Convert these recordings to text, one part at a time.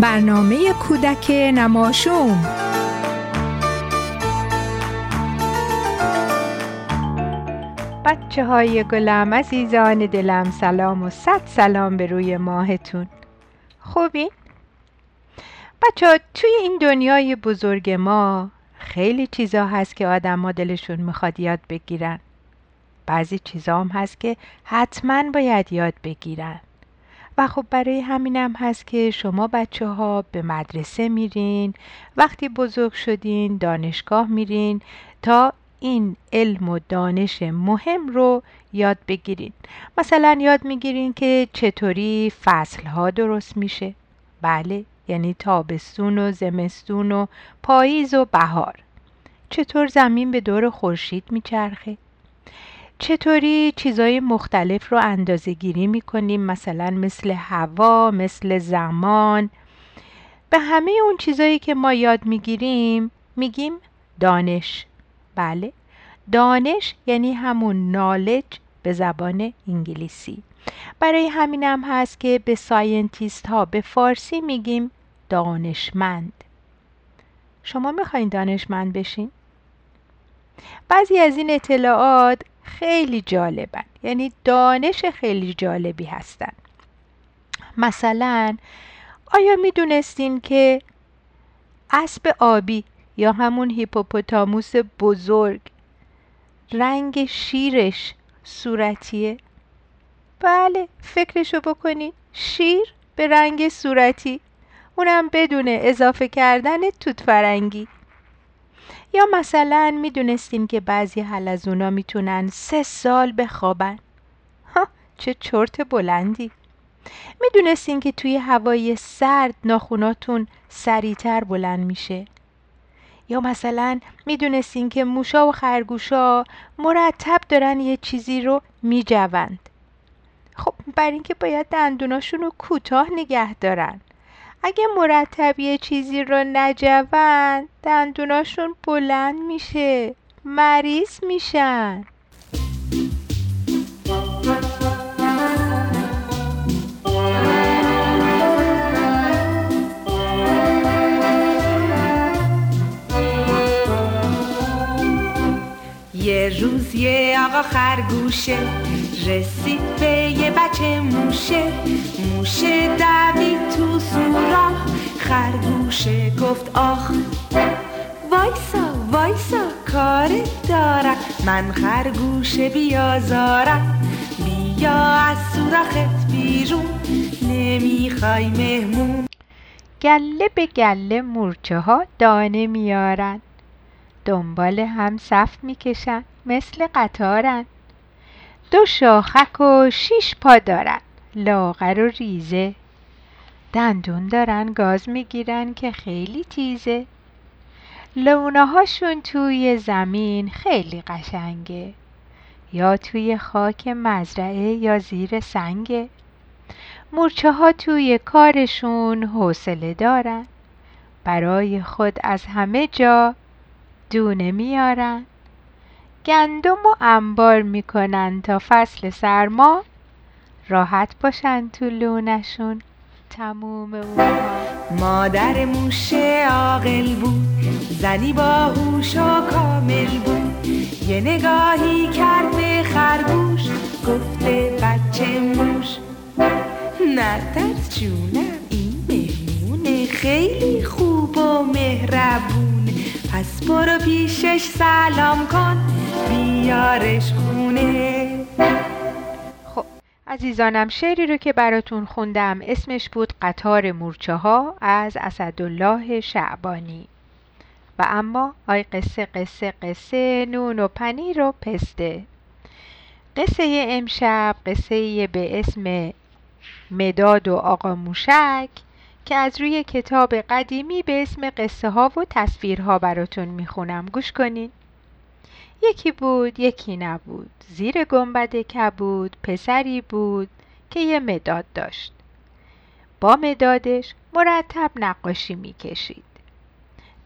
برنامه کودک نماشوم. بچه های گلم عزیزان دلم سلام و صد سلام به روی ماهتون. خوبی؟ بچه ها توی این دنیای بزرگ ما خیلی چیزا هست که آدم ها دلشون می‌خواد یاد بگیرن. بعضی چیزا هم هست که حتما باید یاد بگیرن. و خب برای همینم هست که شما بچه ها به مدرسه میرین وقتی بزرگ شدین دانشگاه میرین تا این علم و دانش مهم رو یاد بگیرین. مثلا یاد می‌گیرین که چطوری فصل ها درست میشه. بله یعنی تابستون و زمستون و پاییز و بهار. چطور زمین به دور خورشید میچرخه؟ چطوری چیزای مختلف رو اندازه گیری می‌کنیم؟ مثلا مثل هوا مثل زمان. به همه اون چیزایی که ما یاد می‌گیریم میگیم دانش. بله. دانش یعنی همون knowledge به زبان انگلیسی. برای همینم هست که به scientist ها به فارسی میگیم دانشمند. شما می‌خواین دانشمند بشین؟ بعضی از این اطلاعات خیلی جالبن. یعنی دانش خیلی جالبی هستن. مثلا آیا می‌دونستین که اسب آبی یا همون هیپوپوتاموس بزرگ رنگ شیرش صورتیه؟ بله فکرشو بکنی شیر به رنگ صورتی. اونم بدون اضافه کردن توت فرنگی. یا مثلا می‌دونستین که بعضی حلزونا می‌تونن سه سال بخوابن. ها چه چرت بلندی. می‌دونستین که توی هوای سرد ناخوناتون سریعتر بلند میشه. یا مثلا می‌دونستین که موشا و خرگوشا مرتب دارن یه چیزی رو میجوند. خب بر اینکه باید دندوناشون رو کوتاه نگه دارن. اگه مرتب یه چیزی رو نجوند دندوناشون بلند میشه. مریض میشن. یه روز یه آقا خرگوشه رسید به یه بچه موشه. موشه خرگوشه گفت آخ وایسا وایسا کار دارم. من خرگوشه بیازارم. بیا از سوراخت بیرون. نمی‌خوای مهمون. گله به گله مورچه ها دانه میارن. دنبال هم صف می‌کشن مثل قطارن. دو شاخک و شیش پا دارن. لاغر و ریزه. دندون دارن گاز می‌گیرن که خیلی تیزه. لونه هاشون توی زمین خیلی قشنگه. یا توی خاک مزرعه یا زیر سنگه. مورچه ها توی کارشون حوصله دارن. برای خود از همه جا دونه میارن. گندم و انبار می‌کنن تا فصل سرما راحت باشن تو لونشون تموم اونها مادر موشه عاقل بود زنی باهوش و کامل بود. یه نگاهی کرد به خرگوش گفته بچه موش. نترس جونم این مهمونه خیلی خوب و مهربونه پس برو پیشش سلام کن بیارش خونه. عزیزانم شعری رو که براتون خوندم اسمش بود قطار مورچه ها از اسدالله شعبانی. و اما آی قصه قصه قصه نون و پنیر و پسته. قصه امشب قصه به اسم مداد و آقا موشک که از روی کتاب قدیمی به اسم قصه ها و تصویرها براتون می‌خونم. گوش کنین. یکی بود یکی نبود. زیر گنبد کبود پسری بود که یه مداد داشت. با مدادش مرتب نقاشی می‌کشید.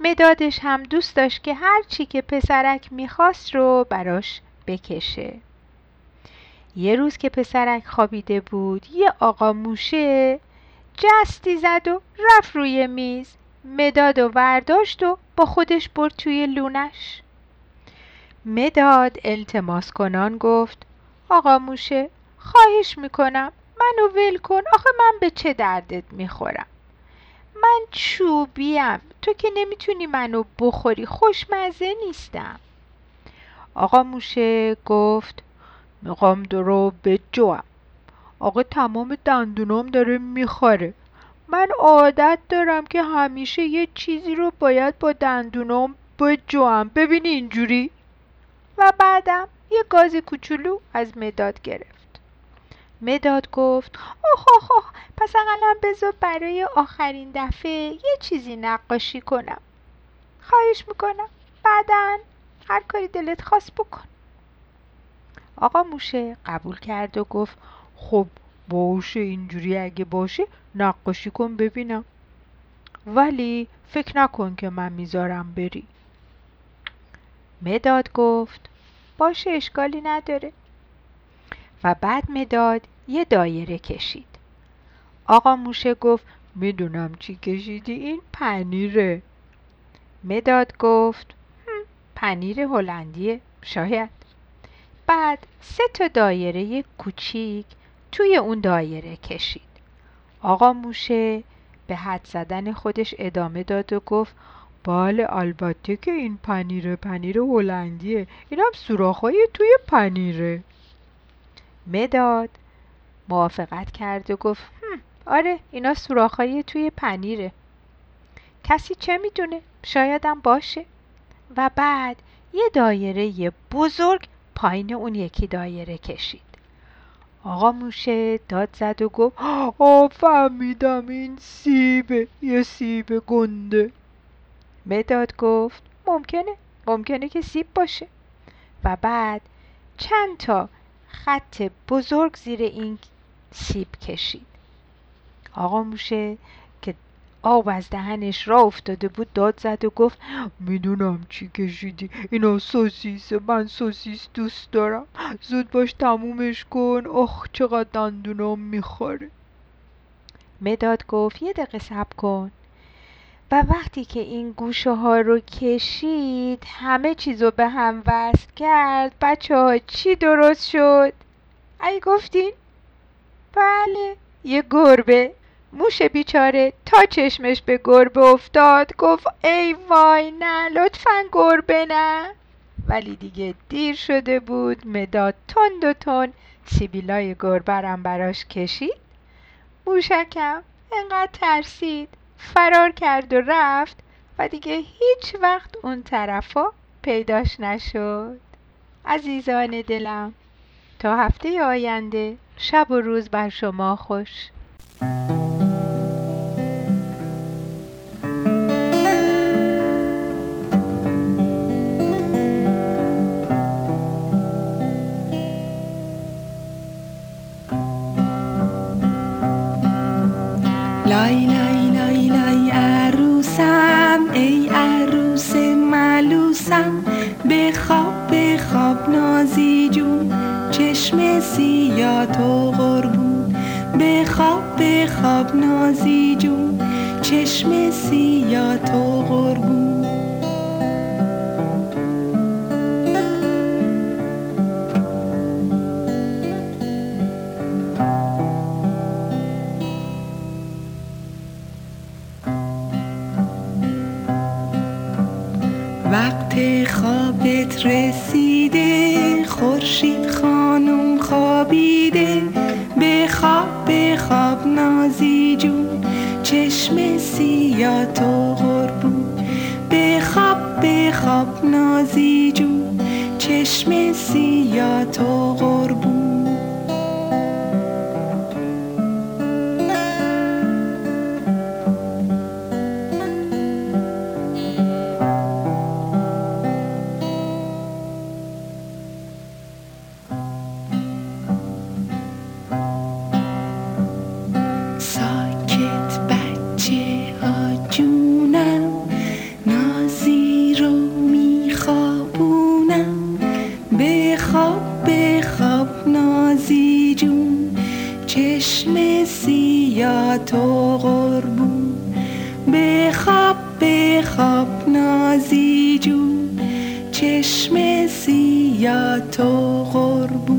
مدادش هم دوست داشت که هر چی که پسرک می‌خواست رو براش بکشه. یه روز که پسرک خوابیده بود یه آقا موشه جستی زد و رفت روی میز. مداد و ورداشت و با خودش برد توی لونش. مداد التماس کنان گفت آقا موشه خواهش می‌کنم منو ول کن آخه من به چه دردت می‌خورم؟ من چوبیم تو که نمی‌تونی منو بخوری خوشمزه نیستم. آقا موشه گفت می‌خوام درو به جوام آقا تمام دندونام داره می‌خوره. من عادت دارم که همیشه یه چیزی رو باید با دندونام بجوام ببینی اینجوری؟ و بعدم یه گاز کوچولو از مداد گرفت. مداد گفت اوه اوه اوه پس اقلا بذار برای آخرین دفعه یه چیزی نقاشی کنم. خواهش می‌کنم بعدا هر کاری دلت خواست بکن. آقا موشه قبول کرد و گفت خب باشه اینجوری اگه باشه نقاشی کن ببینم. ولی فکر نکن که من می‌ذارم بری. مداد گفت باشه اشکالی نداره. و بعد مداد یه دایره کشید. آقا موشه گفت می‌دونم چی کشیدی این پنیره. مداد گفت پنیر هلندیه شاید. بعد سه تا دایره کوچیک توی اون دایره کشید. آقا موشه به حد زدن خودش ادامه داد و گفت بله البته که این پنیر پنیر هلندیه. اینم سوراخهای توی پنیره. مداد موافقت کرد و گفت آره اینا سوراخهای توی پنیره. کسی چه می‌دونه؟ شایدم باشه. و بعد یه دایره بزرگ پایین اون یکی دایره کشید. آقا موشه داد زد و گفت آ فهمیدم این سیبه یه سیب گنده. مداد گفت ممکنه ممکنه که سیب باشه. و بعد چند تا خط بزرگ زیر این سیب کشید. آقا موشه که آب از دهنش را افتاده بود داد زد و گفت می‌دونم چی کشیدی اینا سوسیسه من سوسیس دوست دارم. زود باش تمومش کن اخ چقدر دندونام می‌خوره. مداد گفت یه دقیقه صبر کن. و وقتی که این گوشه ها رو کشید همه چیز رو به هم وصل کرد. بچه ها چی درست شد؟ ای گفتین؟ بله یه گربه. موش بیچاره تا چشمش به گربه افتاد گفت ای وای نه لطفا گربه نه. ولی دیگه دیر شده بود مداد تند و تند سیبیلای گربرم براش کشید. موشکم انقدر ترسید. فرار کرد و رفت و دیگه هیچ وقت اون طرفا پیداش نشد. عزیزان دلم تا هفته آینده شب و روز بر شما خوش. بخواب بخواب نازی جون چشم سیاه تو قربون بخواب بخواب نازی جون چشم سیاه تو قربون بخواب نازی جون چشم سیاه تو قربون بخواب بخواب نازی جون چشم سیا تو قربون